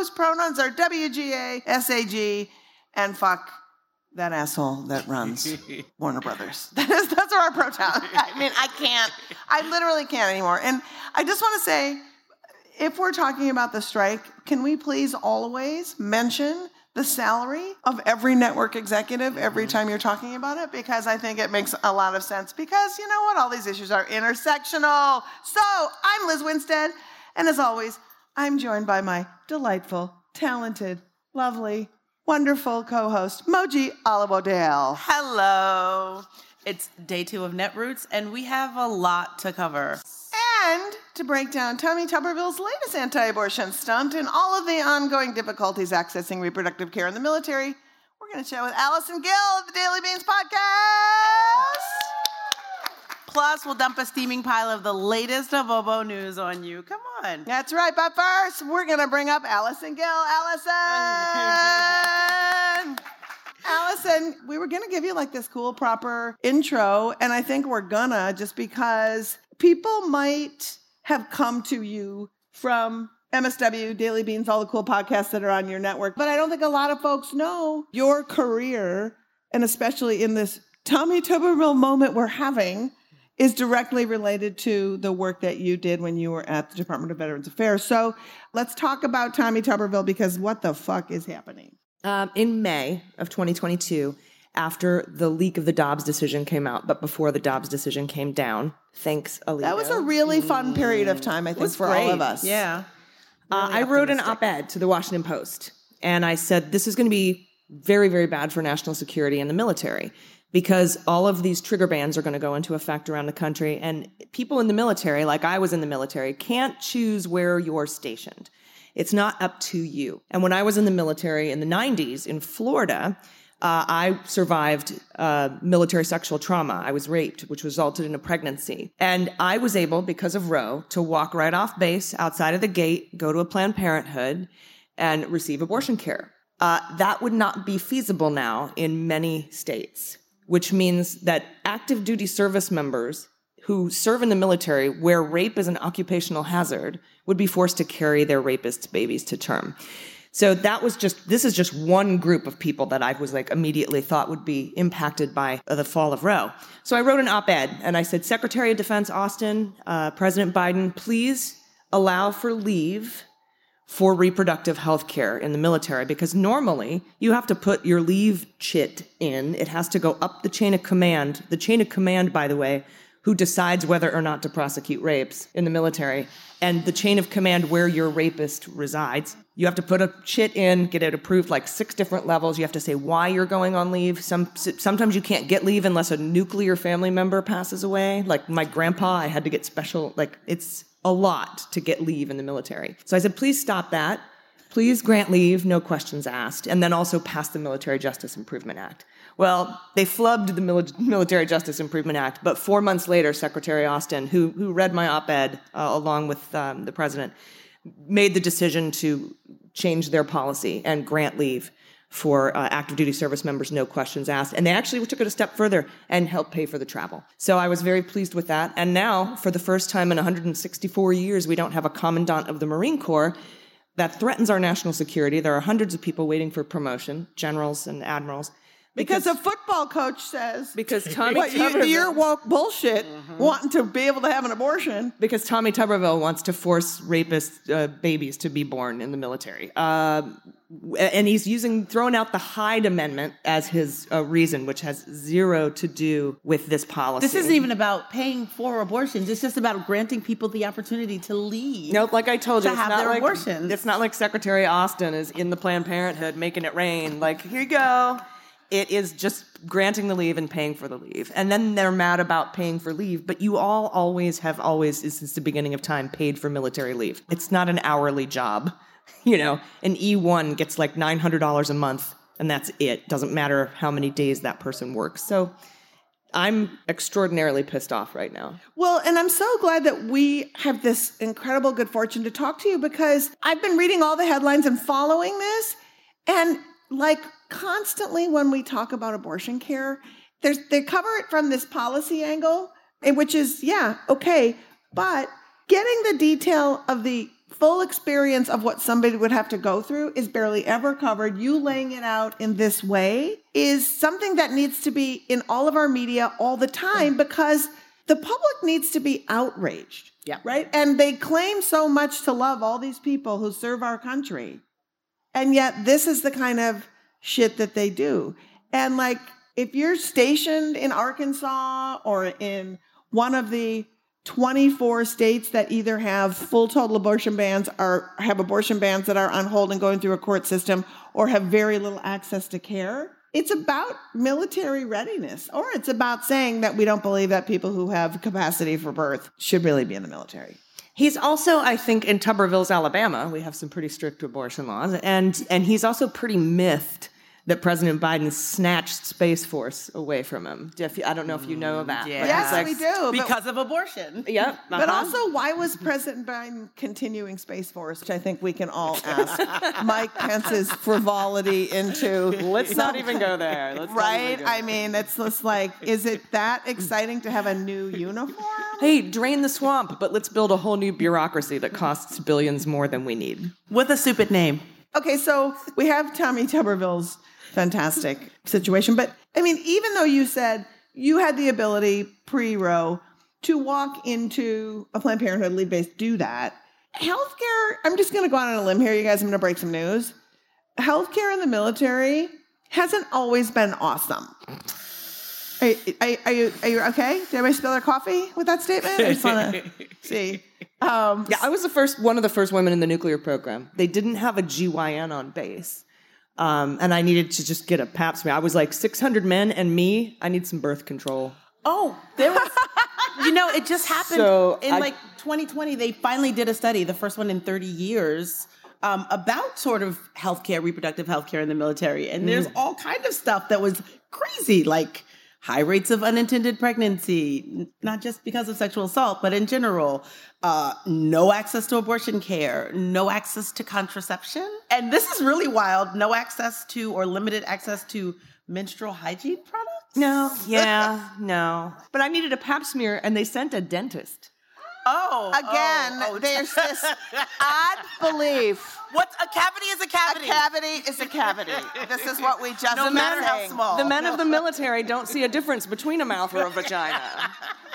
Show's pronouns are WGA, SAG, and fuck that asshole that runs Warner Brothers. That is, those are our pronouns. I mean, I can't, I literally can't anymore. And I just want to say, if we're talking about the strike, can we please always mention the salary of every network executive every mm-hmm. time you're talking about it? Because I think it makes a lot of sense. Because you know what? All these issues are intersectional. So I'm Lizz Winstead. And as always, I'm joined by my delightful, talented, lovely, wonderful co host, Moji Olive Hello. It's day two of Netroots, and we have a lot to cover. And to break down Tommy Tuberville's latest anti abortion stunt and all of the ongoing difficulties accessing reproductive care in the military, we're going to chat with Allison Gill of the Daily Beans podcast. Plus, we'll dump a steaming pile of the latest Abobo news on you. Come on. That's right. But first, we're going to bring up Allison Gill. Allison! Allison, we were going to give you like this cool, proper intro, and I think we're gonna just because people might have come to you from MSW, Daily Beans, all the cool podcasts that are on your network, but I don't think a lot of folks know your career, and especially in this Tommy Tuberville moment we're having is directly related to the work that you did when you were at the Department of Veterans Affairs. So let's talk about Tommy Tuberville because what the fuck is happening? Um, in May of 2022, after the leak of the Dobbs decision came out, but before the Dobbs decision came down, thanks, Alito. That was a really fun period of time, I think, for great. all of us. Yeah. Really uh, I wrote an op ed to the Washington Post, and I said, this is going to be very, very bad for national security and the military because all of these trigger bans are going to go into effect around the country. And people in the military, like I was in the military, can't choose where you're stationed. It's not up to you. And when I was in the military in the 90s in Florida, uh, I survived uh, military sexual trauma. I was raped, which resulted in a pregnancy. And I was able, because of Roe, to walk right off base outside of the gate, go to a Planned Parenthood, and receive abortion care. Uh, that would not be feasible now in many states which means that active duty service members who serve in the military where rape is an occupational hazard would be forced to carry their rapist babies to term. So that was just, this is just one group of people that I was like immediately thought would be impacted by the fall of Roe. So I wrote an op ed and I said, Secretary of Defense Austin, uh, President Biden, please allow for leave for reproductive health care in the military because normally you have to put your leave chit in. It has to go up the chain of command. The chain of command, by the way, who decides whether or not to prosecute rapes in the military, and the chain of command where your rapist resides. You have to put a chit in, get it approved like six different levels. You have to say why you're going on leave. Some sometimes you can't get leave unless a nuclear family member passes away. Like my grandpa, I had to get special like it's a lot to get leave in the military. So I said, please stop that. Please grant leave, no questions asked, and then also pass the Military Justice Improvement Act. Well, they flubbed the Mil- Military Justice Improvement Act, but four months later, Secretary Austin, who, who read my op ed uh, along with um, the president, made the decision to change their policy and grant leave for uh, active duty service members, no questions asked. And they actually took it a step further and helped pay for the travel. So I was very pleased with that. And now, for the first time in 164 years, we don't have a commandant of the Marine Corps that threatens our national security. There are hundreds of people waiting for promotion, generals and admirals. Because, Because- a football coach says Because Tommy what, you, Tuberville, you're woke bullshit Mm-hmm. wanting to be able to have an abortion. because Tommy Tuberville wants to force rapist uh, babies to be born in the military. Uh, and he's using throwing out the Hyde Amendment as his uh, reason, which has zero to do with this policy. This isn't even about paying for abortions. It's just about granting people the opportunity to leave. Nope, like I told you, to it's have not their like, abortions. It's not like Secretary Austin is in the Planned Parenthood making it rain. Like, here you go. It is just granting the leave and paying for the leave. And then they're mad about paying for leave, but you all always have always, since the beginning of time, paid for military leave. It's not an hourly job. You know, an E1 gets like $900 a month, and that's it. Doesn't matter how many days that person works. So I'm extraordinarily pissed off right now. Well, and I'm so glad that we have this incredible good fortune to talk to you because I've been reading all the headlines and following this. And like constantly when we talk about abortion care, there's they cover it from this policy angle, eh, which is, yeah, okay. But getting the detail of the full experience of what somebody would have to go through is barely ever covered. You laying it out in this way is something that needs to be in all of our media all the time because the public needs to be outraged. Yeah. Right. And they claim so much to love all these people who serve our country. And yet, this is the kind of shit that they do. And like, if you're stationed in Arkansas or in one of the 24 states that either have full total abortion bans or have abortion bans that are on hold and going through a court system or have very little access to care, it's about military readiness or it's about saying that we don't believe that people who have capacity for birth should really be in the military. He's also, I think, in Tuberville's Alabama, we have some pretty strict abortion laws, and and he's also pretty mythed that President Biden snatched Space Force away from him. I don't know if you know that. but Yes, it's like- we do. but- because of abortion. Yep. But uh-huh. also, why was President Biden continuing Space Force? Which I think we can all ask Mike Pence's frivolity into. let's not even go there. Let's Right? go I mean, it's just like, is it that exciting to have a new uniform? Hey, drain the swamp, but let's build a whole new bureaucracy that costs billions more than we need. With a stupid name. Okay, so we have Tommy Tuberville's fantastic situation. But I mean, even though you said you had the ability pre Roe to walk into a Planned Parenthood lead base, do that. Healthcare, I'm just going to go out on a limb here, you guys. I'm going to break some news. Healthcare in the military hasn't always been awesome. Are, are, are you are you okay? Did everybody spill their coffee with that statement? I just want to see. Um, Yeah, I was the first one of the first women in the nuclear program. They didn't have a GYN on base. Um, and I needed to just get a pap smear. I was like 600 men and me. I need some birth control. Oh, there was. you know, it just happened So, in I- like 2020. They finally did a study, the first one in 30 years, um, about sort of healthcare, reproductive healthcare in the military. And there's Mm. all kind of stuff that was crazy, like high rates of unintended pregnancy, not just because of sexual assault, but in general. Uh, no access to abortion care, no access to contraception. And this is really wild no access to or limited access to menstrual hygiene products. No, yeah, no. But I needed a pap smear and they sent a dentist. Oh, oh, again, oh, oh. there's this odd belief. What's a cavity is a cavity. A cavity. cavity is a cavity. This is what we just No been matter how small. The men of the military don't see a difference between a mouth or a vagina.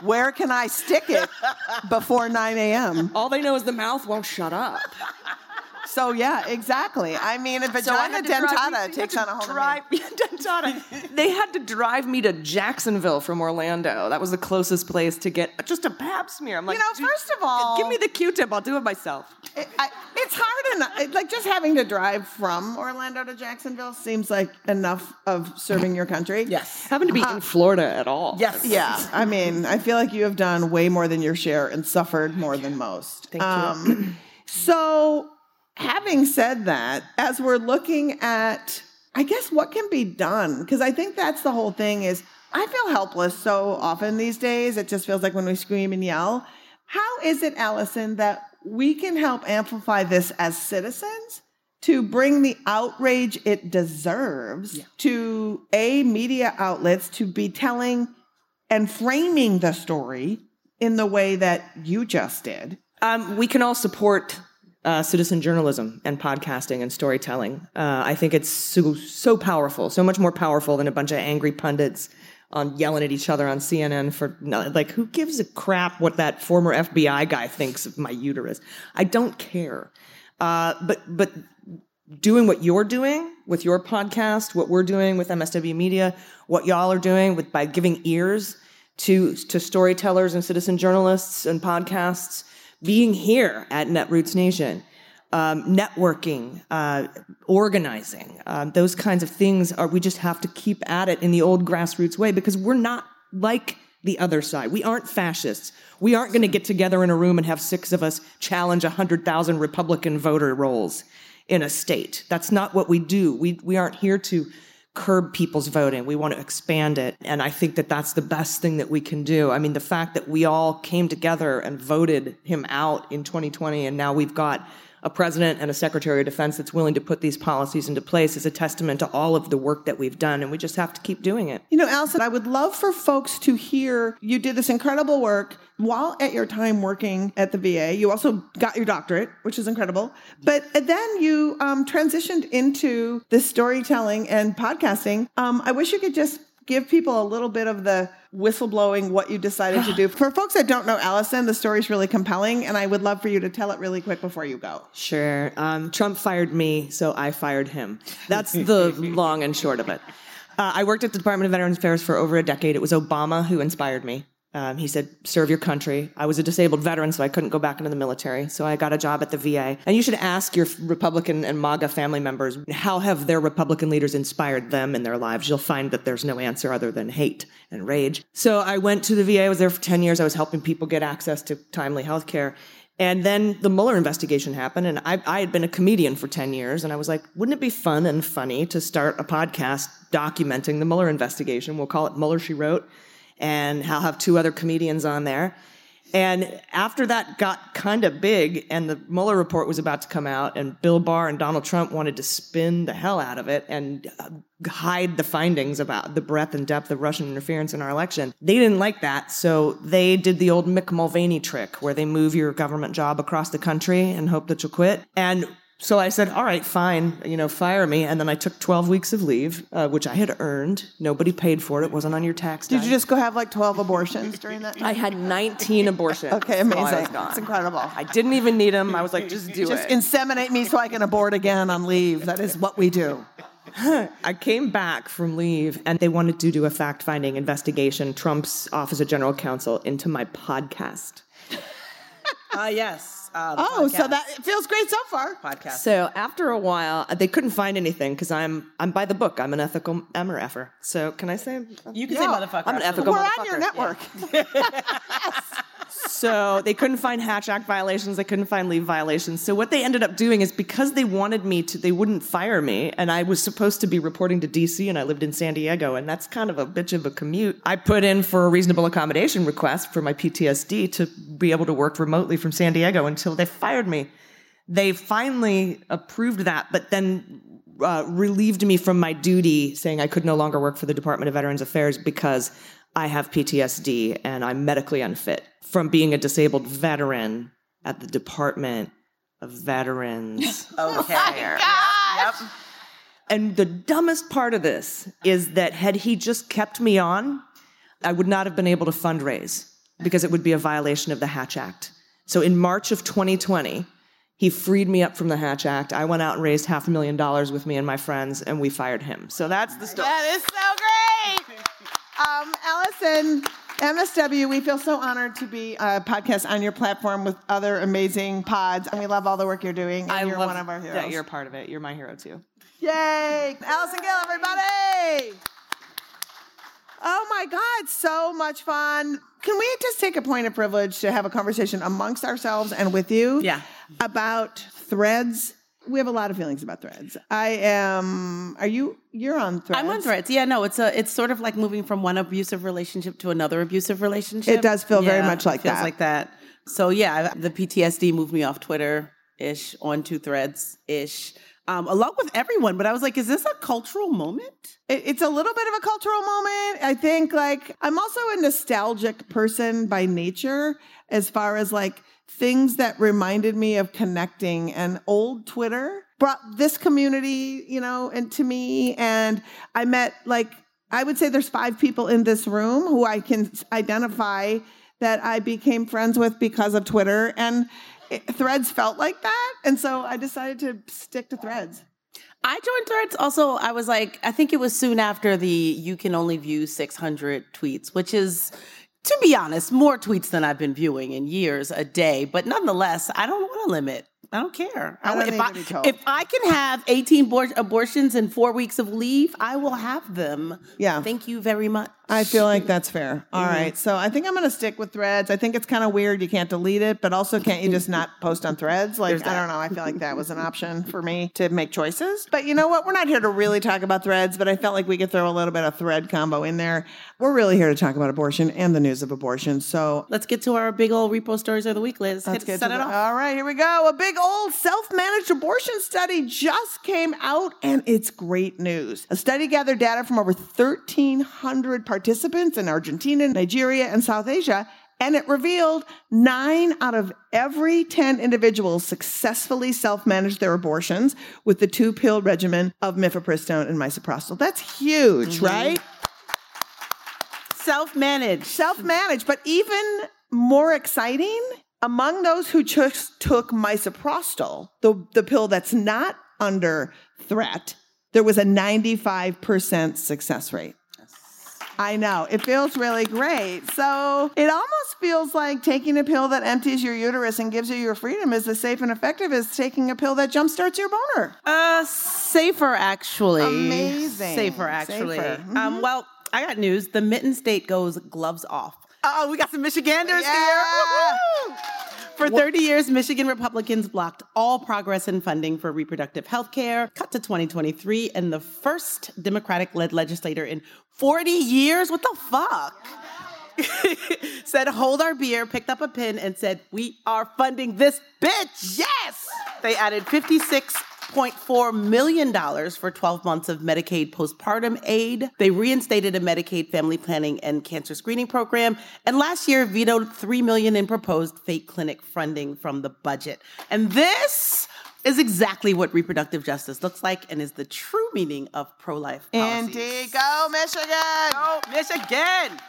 Where can I stick it before 9 a.m.? All they know is the mouth won't shut up. So yeah, exactly. I mean, a So vagina drive- dentata takes on a whole drive, dentata. They had to drive me to Jacksonville from Orlando. That was the closest place to get just a pap smear. I'm like, You know, first of all- give me the Q-tip. I'll do it myself. It, I, it's hard enough. it- Like just having to drive from Orlando to Jacksonville seems like enough of serving your country. Yes. Having to be in Florida at all. Yes. Yeah, I mean, I feel like you have done way more than your share and suffered more than most. Thank you. Um, so, having said that, as we're looking at, I guess what can be done, because I think that's the whole thing. Is I feel helpless so often these days. It just feels like when we scream and yell. How is it, Allison, that we can help amplify this as citizens? to bring the outrage it deserves to a media outlets to be telling and framing the story in the way that you just did. Um, we can all support uh, citizen journalism and podcasting and storytelling. Uh, I think it's so, so powerful, so much more powerful than a bunch of angry pundits on yelling at each other on CNN for like who gives a crap what that former FBI guy thinks of my uterus? I don't care. Uh, but but doing what you're doing with your podcast, what we're doing with MSW Media, what y'all are doing with by giving ears to to storytellers and citizen journalists and podcasts, being here at Netroots Nation, um, networking, uh, organizing, uh, those kinds of things are we just have to keep at it in the old grassroots way because we're not like the other side. We aren't fascists. We aren't going to get together in a room and have six of us challenge 100,000 Republican voter rolls in a state. That's not what we do. We, we aren't here to curb people's voting. We want to expand it. And I think that that's the best thing that we can do. I mean, the fact that we all came together and voted him out in 2020, and now we've got a president and a secretary of defense that's willing to put these policies into place is a testament to all of the work that we've done, and we just have to keep doing it. You know, Allison, I would love for folks to hear you did this incredible work while at your time working at the VA. You also got your doctorate, which is incredible. But then you um, transitioned into the storytelling and podcasting. Um, I wish you could just give people a little bit of the whistleblowing what you decided to do. For folks that don't know Allison, the story is really compelling, and I would love for you to tell it really quick before you go. Sure. Um, Trump fired me, so I fired him. That's the long and short of it. Uh, I worked at the Department of Veterans Affairs for over a decade. It was Obama who inspired me. Um, he said, serve your country. I was a disabled veteran, so I couldn't go back into the military. So I got a job at the VA. And you should ask your Republican and MAGA family members, how have their Republican leaders inspired them in their lives? You'll find that there's no answer other than hate and rage. So I went to the VA. I was there for 10 years. I was helping people get access to timely health care. And then the Mueller investigation happened, and I, I, had been a comedian for 10 years, and I was like, wouldn't it be fun and funny to start a podcast documenting the Mueller investigation? We'll call it Mueller, She Wrote and I'll have two other comedians on there. And after that got kind of big, and the Mueller report was about to come out, and Bill Barr and Donald Trump wanted to spin the hell out of it and uh, hide the findings about the breadth and depth of Russian interference in our election. They didn't like that, so they did the old Mick Mulvaney trick where they move your government job across the country and hope that you'll quit. And so I said, all right, fine, you know, fire me. And then I took 12 weeks of leave, uh, which I had earned. Nobody paid for it. It wasn't on your tax. Did you just go have like 12 abortions during that time? I had 19 abortions. okay, amazing. It's incredible. I didn't even need them. I was like, just do just it. Just inseminate me so I can abort again on leave. That is what we do. I came back from leave and they wanted to do a fact finding investigation, Trump's Office of General Counsel, into my podcast. Ah, uh, yes. Uh, oh, podcast. so that feels great so far. Podcast. So after a while, they couldn't find anything because I'm I'm by the book. I'm an ethical MRFer. So can I say? You can yeah, say motherfucker. I'm an ethical. We're on your network. Yeah. so they couldn't find Hatch Act violations. They couldn't find leave violations. So what they ended up doing is because they wanted me to, they wouldn't fire me, and I was supposed to be reporting to DC, and I lived in San Diego, and that's kind of a bitch of a commute. I put in for a reasonable accommodation request for my PTSD to be able to work remotely from San Diego until they fired me. They finally approved that, but then uh, relieved me from my duty, saying I could no longer work for the Department of Veterans Affairs because I have PTSD and I'm medically unfit from being a disabled veteran at the Department of Veterans. okay. Oh yep. And the dumbest part of this is that had he just kept me on, I would not have been able to fundraise because it would be a violation of the Hatch Act. So in March of 2020, he freed me up from the Hatch Act. I went out and raised half a million dollars with me and my friends, and we fired him. So that's the story. That is so great. Um, Allison, MSW, we feel so honored to be a podcast on your platform with other amazing pods, and we love all the work you're doing. And I you're love one of our heroes. that you're part of it. You're my hero too. Yay! Allison Gill, everybody! Oh my God, so much fun. Can we just take a point of privilege to have a conversation amongst ourselves and with you? Yeah. About threads. We have a lot of feelings about threads. I am. Are you? You're on threads. I'm on threads. Yeah, no, it's a. It's sort of like moving from one abusive relationship to another abusive relationship. It does feel very much like it feels that. like that. So yeah, the PTSD moved me off Twitter ish onto threads ish. Um, along with everyone. But I was like, is this a cultural moment? It- It's a little bit of a cultural moment. I think like I'm also a nostalgic person by nature as far as like things that reminded me of connecting and old Twitter brought this community, you know, into me and I met like I would say there's five people in this room who I can identify that I became friends with because of Twitter and threads felt like that and so I decided to stick to threads. I joined Threads. Also, I was like, I think it was soon after the you can only view 600 tweets, which is, to be honest, more tweets than I've been viewing in years a day. But nonetheless, I don't want a limit. I don't care. I don't if, I, be told. if I can have 18 abor- abortions in four weeks of leave, I will have them. Yeah. Thank you very much. I feel like that's fair. All right. Mm-hmm. So I think I'm going to stick with threads. I think it's kind of weird. You can't delete it, but also can't you just not post on threads? Like, I don't know. I feel like that was an option for me to make choices. But you know what? We're not here to really talk about threads, but I felt like we could throw a little bit of thread combo in there. We're really here to talk about abortion and the news of abortion. So Let's get to our big old repo stories of the week, Liz. Let's Hit- get set to it the- off. All right, here we go. A big old self-managed abortion study just came out, and it's great news. A study gathered data from over 1,300 participants in Argentina, Nigeria, and South Asia. And it revealed nine out of every 10 individuals successfully self managed their abortions with the two pill regimen of mifepristone and misoprostol. That's huge, mm-hmm. right? Self managed. self managed, but even more exciting, among those who just took misoprostol, the, the pill that's not under threat, there was a 95% success rate. I know. It feels really great. So it almost feels like taking a pill that empties your uterus and gives you your freedom is as safe and effective as taking a pill that jumpstarts your boner. Uh, safer actually. Amazing. Safer actually. Safer. Mm-hmm. Um, well, I got news. The mitten state goes gloves off. Oh, we got some Michiganders Yeah. here. For 30 years, Michigan Republicans blocked all progress in funding for reproductive health care, cut to 2023, and the first Democratic led legislator in 40 years. What the fuck? said, hold our beer, picked up a pen, and said, We are funding this bitch. Yes! They added $56.4 million for 12 months of Medicaid postpartum aid. They reinstated a Medicaid family planning and cancer screening program. And last year vetoed 3 million in proposed fake clinic funding from the budget. And this is exactly what reproductive justice looks like and is the true meaning of pro-life policies. Indeed. Go, Michigan. Go Michigan!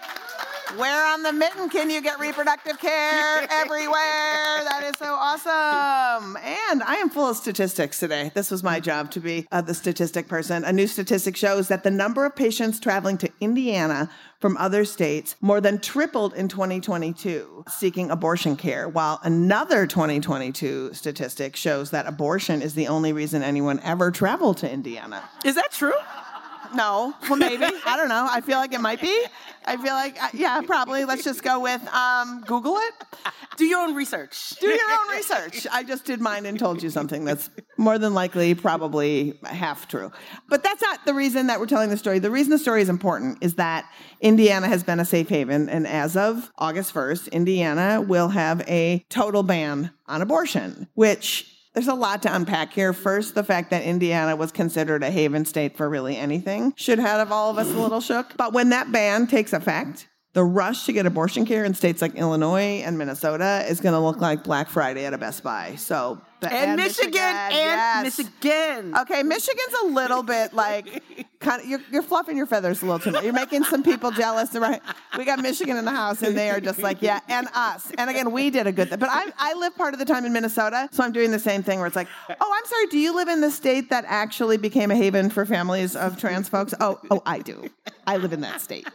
Where on the mitten can you get reproductive care? Everywhere. That is so awesome. And I am full of statistics today. This was my job to be uh, the statistic person. A new statistic shows that the number of patients traveling to Indiana from other states more than tripled in 2022 seeking abortion care, while another 2022 statistic shows that abortion is the only reason anyone ever traveled to Indiana. Is that true? No, well, maybe. I don't know. I feel like it might be. I feel like, uh, yeah, probably. Let's just go with um, Google it. Do your own research. Do your own research. I just did mine and told you something that's more than likely probably half true. But that's not the reason that we're telling the story. The reason the story is important is that Indiana has been a safe haven. And as of August 1st, Indiana will have a total ban on abortion, which there's a lot to unpack here. First, the fact that Indiana was considered a haven state for really anything should have all of us a little shook. But when that ban takes effect, the rush to get abortion care in states like Illinois and Minnesota is going to look like Black Friday at a Best Buy. So, the- And, Michigan, and yes. Michigan. Okay, Michigan's a little bit like kind of you're, you're fluffing your feathers a little too much. You're making some people jealous, right? We got Michigan in the house, and they are just like, yeah, and us. And again, we did a good thing. But I I live part of the time in Minnesota, so I'm doing the same thing where it's like, oh, I'm sorry, do you live in the state that actually became a haven for families of trans folks? Oh, oh, I do. I live in that state.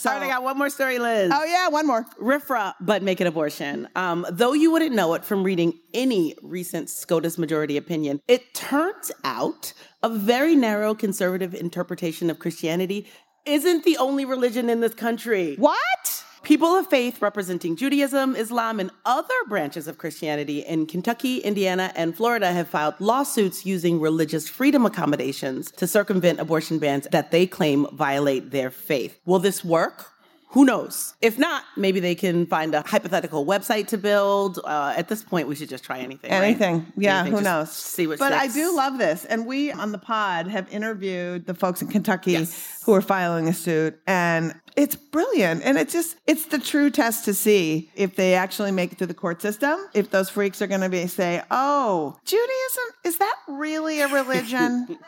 So, All right, I got one more story, Liz. oh yeah, one more. RFRA, but make it abortion. Um, though you wouldn't know it from reading any recent SCOTUS majority opinion, it turns out a very narrow conservative interpretation of Christianity isn't the only religion in this country. What? People of faith representing Judaism, Islam, and other branches of Christianity in Kentucky, Indiana, and Florida have filed lawsuits using religious freedom accommodations to circumvent abortion bans that they claim violate their faith. Will this work? Who knows? If not, maybe they can find a hypothetical website to build. Uh, at this point, we should just try anything. right? Anything. Yeah, Anything, who knows? See what But I do love this. And we on the pod have interviewed the folks in Kentucky Yes. who are filing a suit. And it's brilliant. And it's just, it's the true test to see if they actually make it through the court system, if those freaks are going to be say, oh, Judaism, is that really a religion?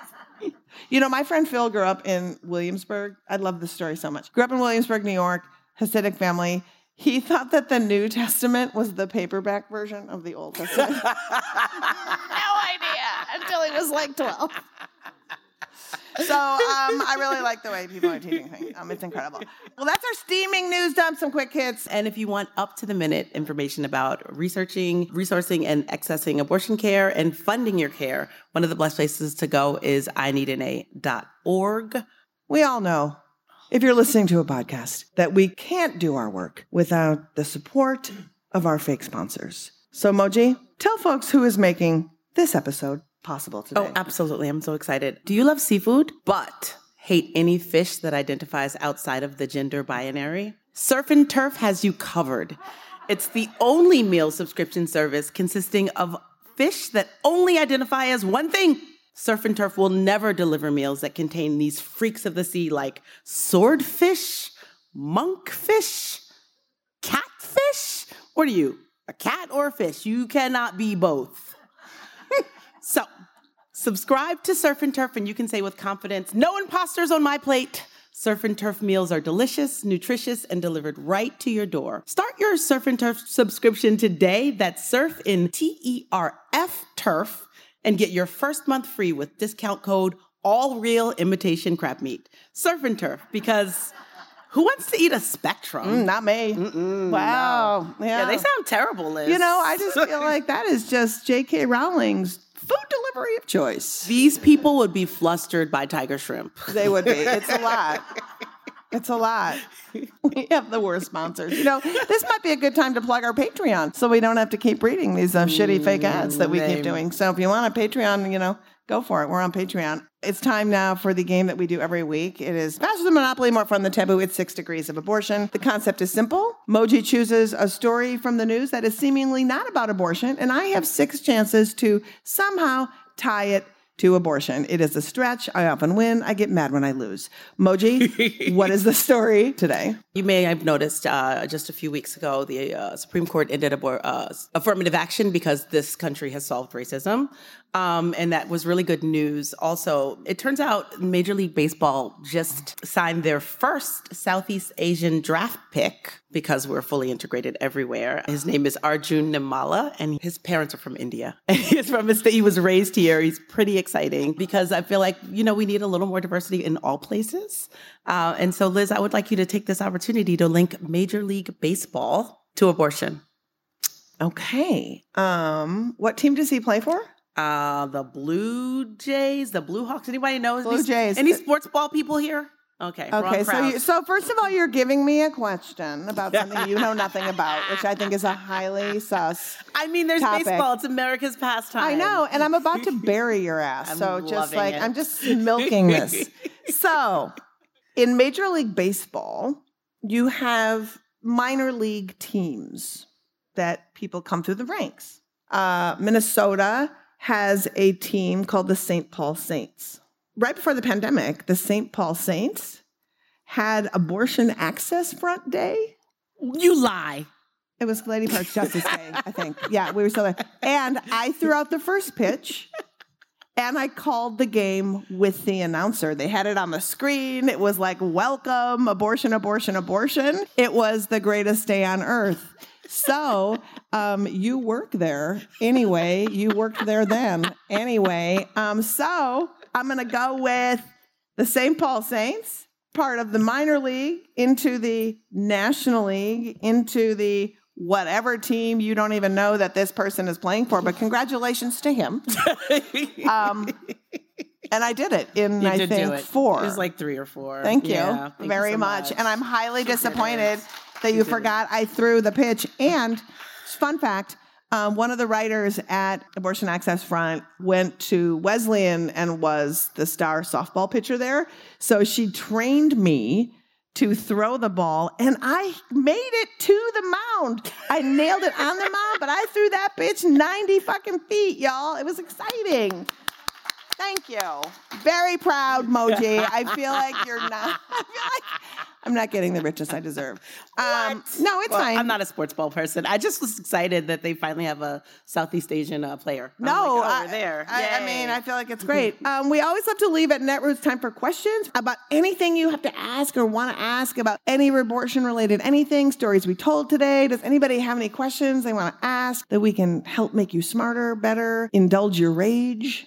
You know, my friend Phil grew up in Williamsburg. I love this story so much. Grew up in Williamsburg, New York, Hasidic family. He thought that the New Testament was the paperback version of the Old Testament. no idea until he was like 12. So um, I really like the way people are teaching things. Um, it's incredible. Well, that's our steaming news dump. Some quick hits. And if you want up to the minute information about researching, resourcing, and accessing abortion care and funding your care, one of the best places to go is ineedana.org. We all know, if you're listening to a podcast, that we can't do our work without the support of our fake sponsors. So, Moji, tell folks who is making this episode possible oh, today. Oh, absolutely. I'm so excited. Do you love seafood, but hate any fish that identifies outside of the gender binary? Surf and Turf has you covered. It's the only meal subscription service consisting of fish that only identify as one thing. Surf and Turf will never deliver meals that contain these freaks of the sea like swordfish, monkfish, catfish. What are you? A cat or a fish? You cannot be both. So, subscribe to Surf and Turf and you can say with confidence, no imposters on my plate. Surf and Turf meals are delicious, nutritious, and delivered right to your door. Start your Surf and Turf subscription today. That's Surf in T E R F Turf and get your first month free with discount code All Real Imitation Crab Meat. Surf and Turf because who wants to eat a spectrum? Mm, not me. wow. Yeah. Yeah, they sound terrible, Liz. You know, I just feel like that is just J.K. Rowling's food delivery of choice. these people would be flustered by tiger shrimp. They would be. It's a lot. It's a lot. We have the worst sponsors. You know, this might be a good time to plug our Patreon so we don't have to keep reading these uh, shitty fake ads that we keep doing. So if you want a Patreon, you know, go for it. We're on Patreon. It's time now for the game that we do every week. It is faster than Monopoly, more fun than Taboo. It's six degrees of abortion. The concept is simple. Moji chooses a story from the news that is seemingly not about abortion, and I have six chances to somehow tie it to abortion. It is a stretch. I often win. I get mad when I lose. Moji, what is the story today? You may have noticed uh, just a few weeks ago, the uh, Supreme Court ended abor- uh, affirmative action because this country has solved racism. Um, and that was really good news. Also, it turns out Major League Baseball just signed their first Southeast Asian draft pick because we're fully integrated everywhere. His name is Arjun Nimmala, and his parents are from India. He's from state, he was raised here. He's pretty exciting because I feel like, you know, we need a little more diversity in all places. Uh, and so, Liz, I would like you to take this opportunity to link Major League Baseball to abortion. Okay. Um, what team does he play for? Uh, the Blue Jays, the Blue Hawks. Anybody knows? Blue Any- Jays. Any sports ball people here? Okay. wrong Okay, so you, so first of all, you're giving me a question about something you know nothing about, which I think is a highly sus. I mean, there's topic. baseball. It's America's pastime. I know, and I'm about to bury your ass. So just like it. I'm just milking this. so, in Major League Baseball, you have minor league teams that people come through the ranks. Uh, Minnesota has a team called the St. Paul Saints. Right before the pandemic, the St. Paul Saints had abortion access front day. You lie. It was Lady Parts Justice Day, I think. Yeah, we were still there. And I threw out the first pitch and I called the game with the announcer. They had it on the screen. It was like, welcome, abortion, abortion, abortion. It was the greatest day on earth. So um, you work there anyway. You worked there then anyway. Um, so I'm going to go with the St. Paul Saints, part of the minor league, into the National League, into the whatever team you don't even know that this person is playing for. But congratulations to him. Um, and I did it in, You I think, it. four. It was like three or four. Thank you Yeah, thank you very so much. And I'm highly disappointed that you forgot I threw the pitch. And fun fact, um, one of the writers at Abortion Access Front went to Wesleyan and was the star softball pitcher there. So she trained me to throw the ball, and I made it to the mound. I nailed it on the mound, but I threw that bitch 90 fucking feet, y'all. It was exciting. Thank you. Very proud, Moji. I feel like you're not. I feel like I'm not getting the richest I deserve. Um, no, it's Well, fine. I'm not a sports ball person. I just was excited that they finally have a Southeast Asian uh, player. No, like, oh, I, we're there. I, I mean, I feel like it's great. um, we always have to leave at Netroots time for questions about anything you have to ask or want to ask about any abortion related anything, stories we told today. Does anybody have any questions they want to ask that we can help make you smarter, better, indulge your rage?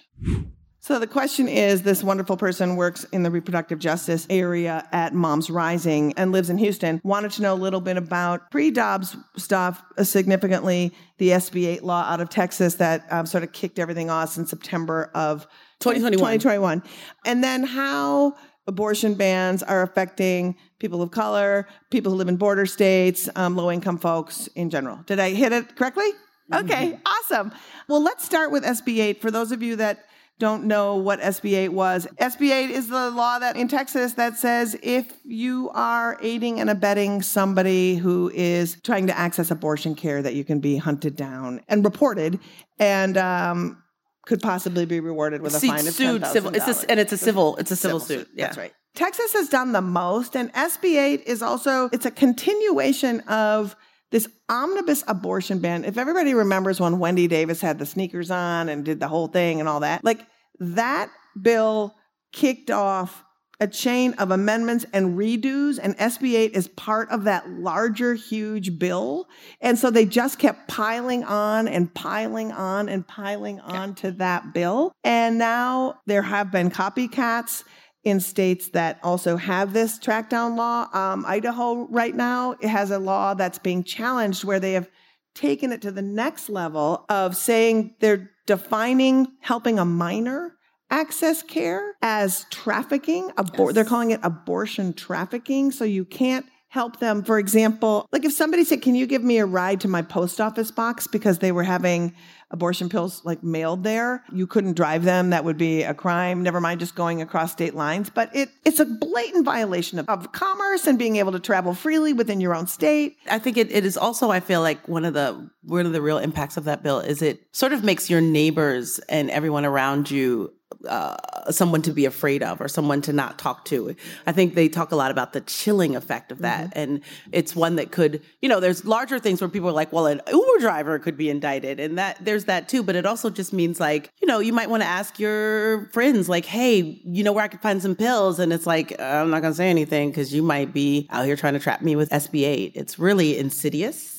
So the question is this wonderful person works in the reproductive justice area at Moms Rising and lives in Houston. Wanted to know a little bit about pre-Dobbs stuff, uh, significantly the SB 8 law out of Texas that um, sort of kicked everything off in September of 2021. 2021. And then how abortion bans are affecting people of color, people who live in border states, um, low income folks in general. Did I hit it correctly? Okay, awesome. Well, let's start with SB 8. For those of you that don't know what SB 8 was, SB 8 is the law that in Texas that says if you are aiding and abetting somebody who is trying to access abortion care, that you can be hunted down and reported and um, could possibly be rewarded with a See, fine of sued $10,000. civil. It's a, and it's a civil. It's a civil, suit. Yeah. That's right. Texas has done the most, and SB 8 is also it's a continuation of this omnibus abortion ban. If everybody remembers when Wendy Davis had the sneakers on and did the whole thing and all that, like that bill kicked off a chain of amendments and redos, and SB 8 is part of that larger, huge bill. And so they just kept piling on and piling on and piling on to that bill. And now there have been copycats in states that also have this track down law. Um, Idaho, right now, it has a law that's being challenged where they have taken it to the next level of saying they're defining helping a minor access care as trafficking. Abor- They're calling it abortion trafficking. So you can't help them. For example, like if somebody said, Can you give me a ride to my post office box because they were having abortion pills like mailed there? You couldn't drive them. That would be a crime. Never mind just going across state lines. But it, it's a blatant violation of, of commerce and being able to travel freely within your own state. I think it, it is also. I feel like one of the one of the real impacts of that bill is it sort of makes your neighbors and everyone around you uh, someone to be afraid of or someone to not talk to. I think they talk a lot about the chilling effect of that, and it's one that could, you know, there's larger things where people are like, well, an Uber driver could be indicted, and that there's that too. But it also just means like, you know, you might want to ask your friends, like, hey, you know, where I could find some pills, and it's like, I'm not gonna say anything because you might be out here trying to trap me with SB8. It's really insidious.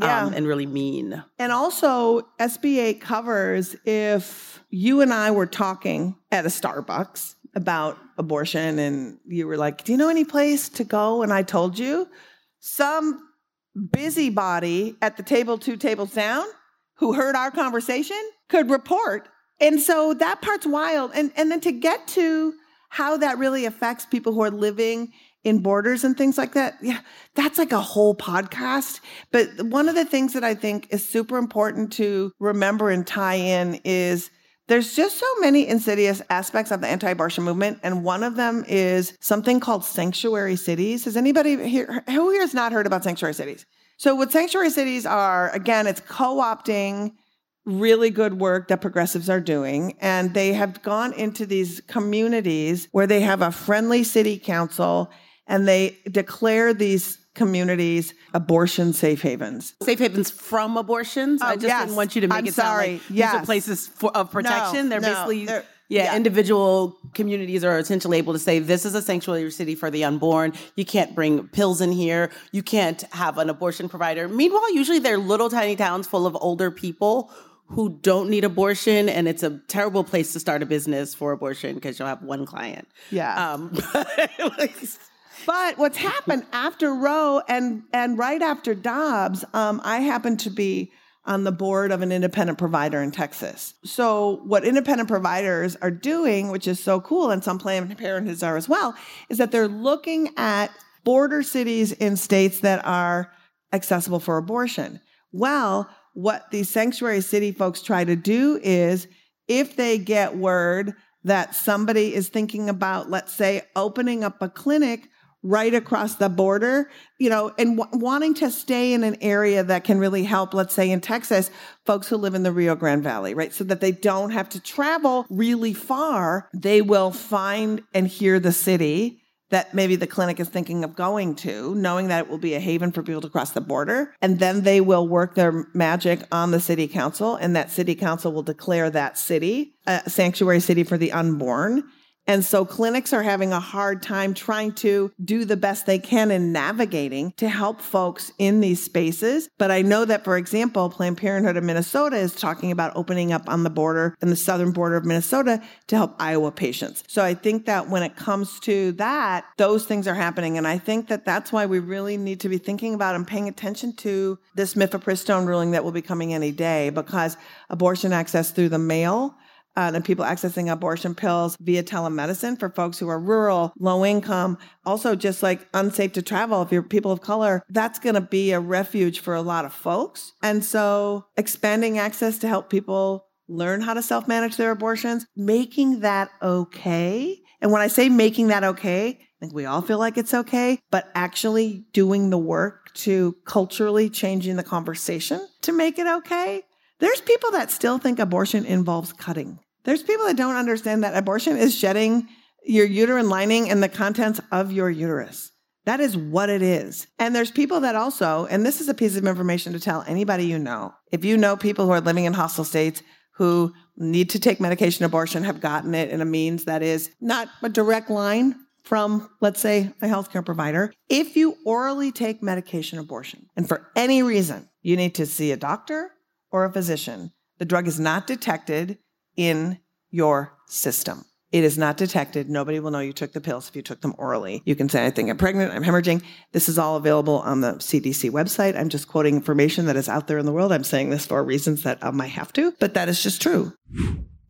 Yeah. Um, and really mean. And also, SB 8 covers if you and I were talking at a Starbucks about abortion and you were like, Do you know any place to go? And I told you, some busybody at the table two tables down who heard our conversation could report. And so that part's wild. And, and then to get to how that really affects people who are living in borders and things like that. Yeah, that's like a whole podcast. But one of the things that I think is super important to remember and tie in is there's just so many insidious aspects of the anti-abortion movement and one of them is something called sanctuary cities has anybody here who here has not heard about sanctuary cities so what sanctuary cities are again it's co-opting really good work that progressives are doing. And they have gone into these communities where they have a friendly city council and they declare these communities abortion safe havens. safe havens from abortions. I Oh, just yes. didn't want you to make I'm it sound sorry. like these are places for, of protection. No, they're no, basically, they're- yeah, yeah. individual communities are essentially able to say, this is a sanctuary city for the unborn. You can't bring pills in here. You can't have an abortion provider. Meanwhile, usually they're little tiny towns full of older people who don't need abortion. And it's a terrible place to start a business for abortion because you'll have one client. Yeah. Um, But what's happened after Roe and and right after Dobbs, um, I happen to be on the board of an independent provider in Texas. So what independent providers are doing, which is so cool, and some Planned Parenthoods are as well, is that they're looking at border cities in states that are accessible for abortion. Well, what these sanctuary city folks try to do is if they get word that somebody is thinking about, let's say, opening up a clinic right across the border, you know, and w- wanting to stay in an area that can really help, let's say in Texas, folks who live in the Rio Grande Valley, right? So that they don't have to travel really far. They will find and hear the city that maybe the clinic is thinking of going to, knowing that it will be a haven for people to cross the border. And then they will work their magic on the city council, and that city council will declare that city a sanctuary city for the unborn. And so clinics are having a hard time trying to do the best they can in navigating to help folks in these spaces. But I know that, for example, Planned Parenthood of Minnesota is talking about opening up on the border, in the southern border of Minnesota, to help Iowa patients. So I think that when it comes to that, those things are happening. And I think that that's why we really need to be thinking about and paying attention to this mifepristone ruling that will be coming any day because abortion access through the mail uh, and people accessing abortion pills via telemedicine for folks who are rural, low income, also just like unsafe to travel if you're people of color. That's going to be a refuge for a lot of folks. And so expanding access to help people learn how to self manage their abortions, making that okay. And when I say making that okay, I think we all feel like it's okay, but actually doing the work to culturally changing the conversation to make it okay there's people that still think abortion involves cutting. There's people that don't understand that abortion is shedding your uterine lining and the contents of your uterus. That is what it is. And there's people that also, and this is a piece of information to tell anybody you know. If you know people who are living in hostile states who need to take medication abortion have gotten it in a means that is not a direct line from, let's say, a healthcare provider. If you orally take medication abortion, and for any reason you need to see a doctor or a physician, the drug is not detected in your system. It is not detected. Nobody will know you took the pills if you took them orally. You can say, I think I'm pregnant, I'm hemorrhaging. This is all available on the CDC website. I'm just quoting information that is out there in the world. I'm saying this for reasons that um, I might have to, but that is just true.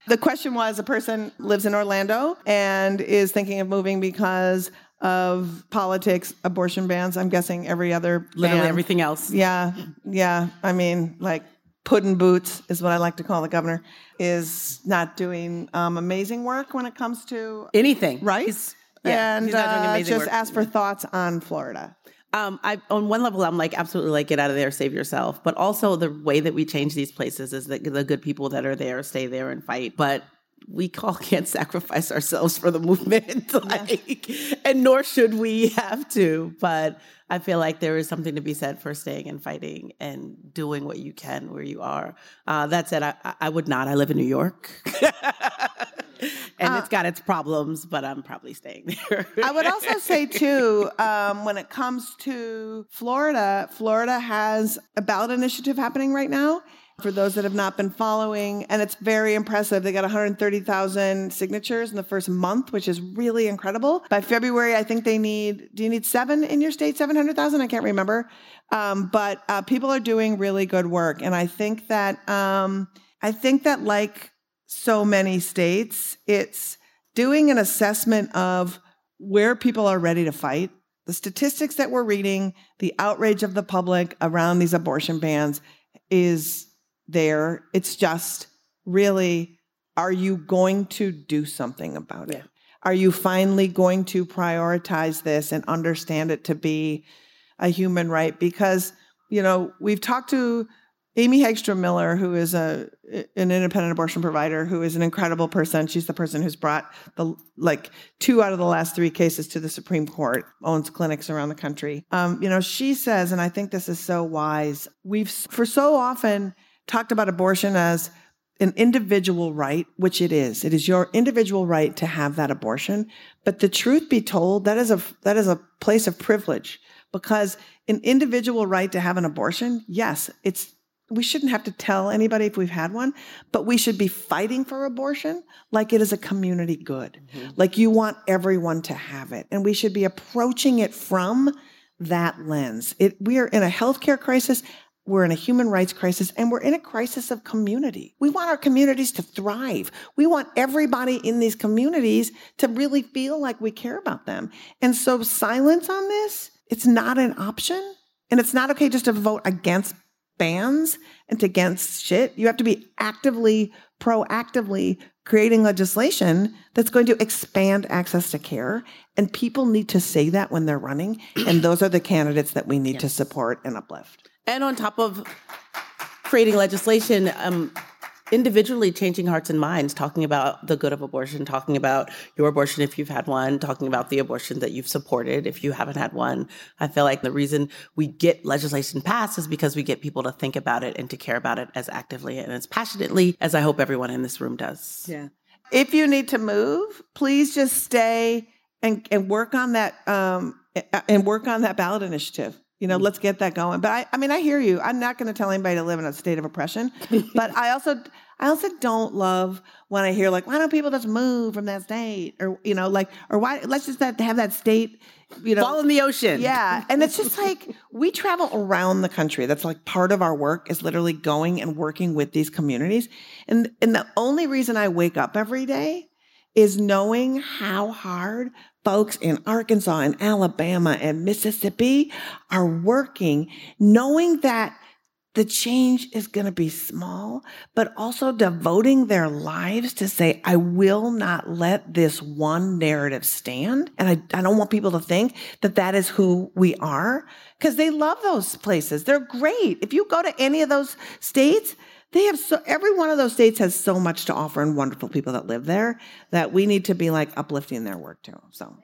The question was a person lives in Orlando and is thinking of moving because of politics, abortion bans. I'm guessing every other Literally ban. everything else. Yeah, yeah. I mean, like puddin' boots is what I like to call the governor, is not doing um, amazing work when it comes to Anything. right. He's- yeah, and he's not doing uh, just work. ask for thoughts on Florida. Um, I on one level, I'm like absolutely like get out of there, save yourself. But also the way that we change these places is that the good people that are there stay there and fight. But we all can't sacrifice ourselves for the movement, like, and nor should we have to. But I feel like there is something to be said for staying and fighting and doing what you can where you are. Uh, that said, I, I would not. I live in New York. and it's got its problems, but I'm probably staying there. I would also say too, um, when it comes to Florida, Florida has a ballot initiative happening right now. For those that have not been following, and it's very impressive. They got 130,000 signatures in the first month, which is really incredible. By February, I think they need. Do you need seven in your state? 700,000? I can't remember. Um, but uh, people are doing really good work, and I think that um, I think that like so many states, it's doing an assessment of where people are ready to fight, the statistics that we're reading, the outrage of the public around these abortion bans is there. It's just really, are you going to do something about it? Are you finally going to prioritize this and understand it to be a human right? Because, you know, we've talked to Amy Hagstrom Miller, who is a an independent abortion provider, who is an incredible person. She's the person who's brought the like two out of the last three cases to the Supreme Court, owns clinics around the country. Um, you know, she says, and I think this is so wise. We've for so often talked about abortion as an individual right, which it is. It is your individual right to have that abortion. But the truth be told, that is a that is a place of privilege because an individual right to have an abortion, yes, it's we shouldn't have to tell anybody if we've had one, but we should be fighting for abortion like it is a community good. Mm-hmm. Like you want everyone to have it. And we should be approaching it from that lens. It, we are in a healthcare crisis. We're in a human rights crisis and we're in a crisis of community. We want our communities to thrive. We want everybody in these communities to really feel like we care about them. And so silence on this, it's not an option. And it's not okay just to vote against bans and against shit. You have to be actively, proactively creating legislation that's going to expand access to care. And people need to say that when they're running. And those are the candidates that we need yes. to support and uplift. And on top of creating legislation, um, individually changing hearts and minds, talking about the good of abortion, talking about your abortion if you've had one, talking about the abortion that you've supported if you haven't had one. I feel like the reason we get legislation passed is because we get people to think about it and to care about it as actively and as passionately as I hope everyone in this room does. Yeah. If you need to move, please just stay and, and work on that um, and work on that ballot initiative. You know, mm. let's get that going. But I, I mean, I hear you. I'm not going to tell anybody to live in a state of oppression. but I also, I also don't love when I hear like, why don't people just move from that state, or you know, like, or why? Let's just have that state, you know, fall in the ocean. Yeah, and it's just like we travel around the country. That's like part of our work is literally going and working with these communities. And and the only reason I wake up every day is knowing how hard folks in Arkansas and Alabama and Mississippi are working, knowing that the change is going to be small, but also devoting their lives to say, I will not let this one narrative stand. And I, I don't want people to think that that is who we are because they love those places. They're great. If you go to any of those states, they have so every one of those states has so much to offer and wonderful people that live there that we need to be like uplifting their work too. So.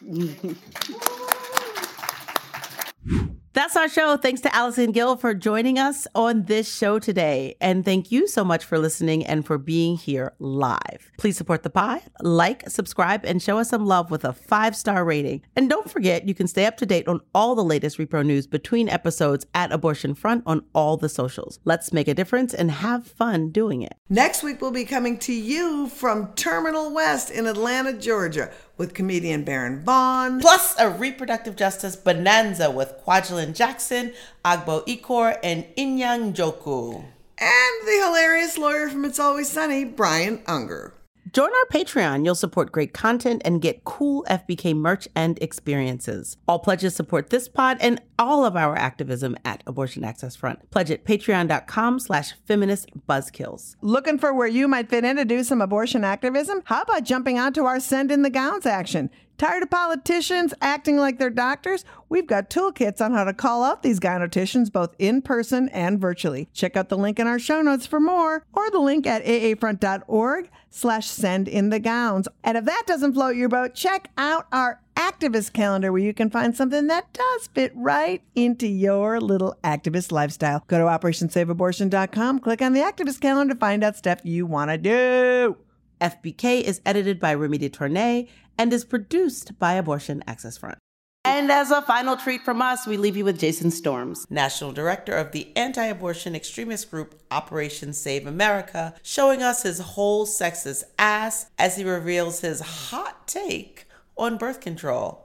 That's our show. Thanks to Allison Gill for joining us on this show today. And thank you so much for listening and for being here live. Please support the pod, like, subscribe, and show us some love with a five star rating. And don't forget, you can stay up to date on all the latest repro news between episodes at Abortion Front on all the socials. Let's make a difference and have fun doing it. Next week, we'll be coming to you from Terminal West in Atlanta, Georgia with comedian Baron Vaughn. Plus a reproductive justice bonanza with Kwajelyn Jackson, Agbo Ikor, and Inyang Joku. And the hilarious lawyer from It's Always Sunny, Brian Unger. Join our Patreon. You'll support great content and get cool FBK merch and experiences. All pledges support this pod and all of our activism at Abortion Access Front. Pledge at patreon.com slash feminist buzzkills. Looking for where you might fit in to do some abortion activism? How about jumping onto our Send in the Gowns action? Tired of politicians acting like they're doctors? We've got toolkits on how to call out these gynoticians both in person and virtually. Check out the link in our show notes for more or the link at aafront.org slash send in the gowns. And if that doesn't float your boat, check out our activist calendar where you can find something that does fit right into your little activist lifestyle. Go to operationsaveabortion.com, click on the activist calendar to find out stuff you want to do. FBK is edited by Remy DeTournay and is produced by Abortion Access Front. And as a final treat from us, we leave you with Jason Storms, National Director of the anti abortion extremist group Operation Save America, showing us his whole sexist ass as he reveals his hot take on birth control.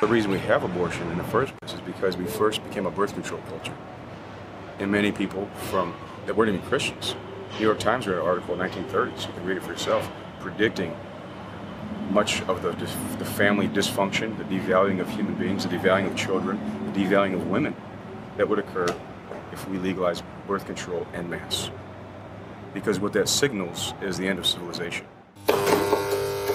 The reason we have abortion in the first place is because we first became a birth control culture. And many people from that weren't even Christians New York Times wrote an article in 1930s, you can read it for yourself, predicting much of the, the family dysfunction, the devaluing of human beings, the devaluing of children, the devaluing of women that would occur if we legalize birth control en masse. Because what that signals is the end of civilization.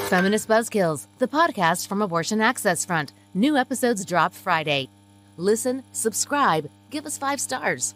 Feminist Buzzkills, the podcast from Abortion Access Front. New episodes drop Friday. Listen, subscribe, give us five stars.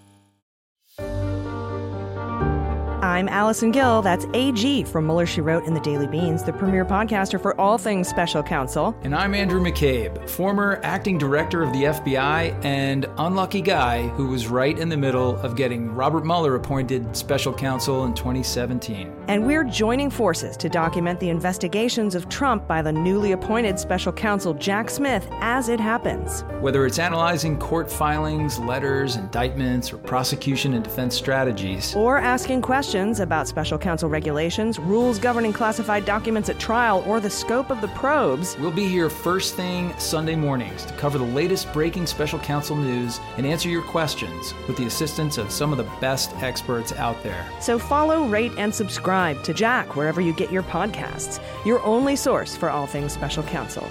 I'm Allison Gill. That's AG from Mueller, She Wrote in the Daily Beans, the premier podcaster for all things special counsel. And I'm Andrew McCabe, former acting director of the FBI and unlucky guy who was right in the middle of getting Robert Mueller appointed special counsel in 2017. And we're joining forces to document the investigations of Trump by the newly appointed special counsel Jack Smith as it happens. Whether it's analyzing court filings, letters, indictments, or prosecution and defense strategies, or asking questions about special counsel regulations, rules governing classified documents at trial, or the scope of the probes. We'll be here first thing Sunday mornings to cover the latest breaking special counsel news and answer your questions with the assistance of some of the best experts out there. So follow, rate, and subscribe to Jack wherever you get your podcasts, your only source for all things special counsel.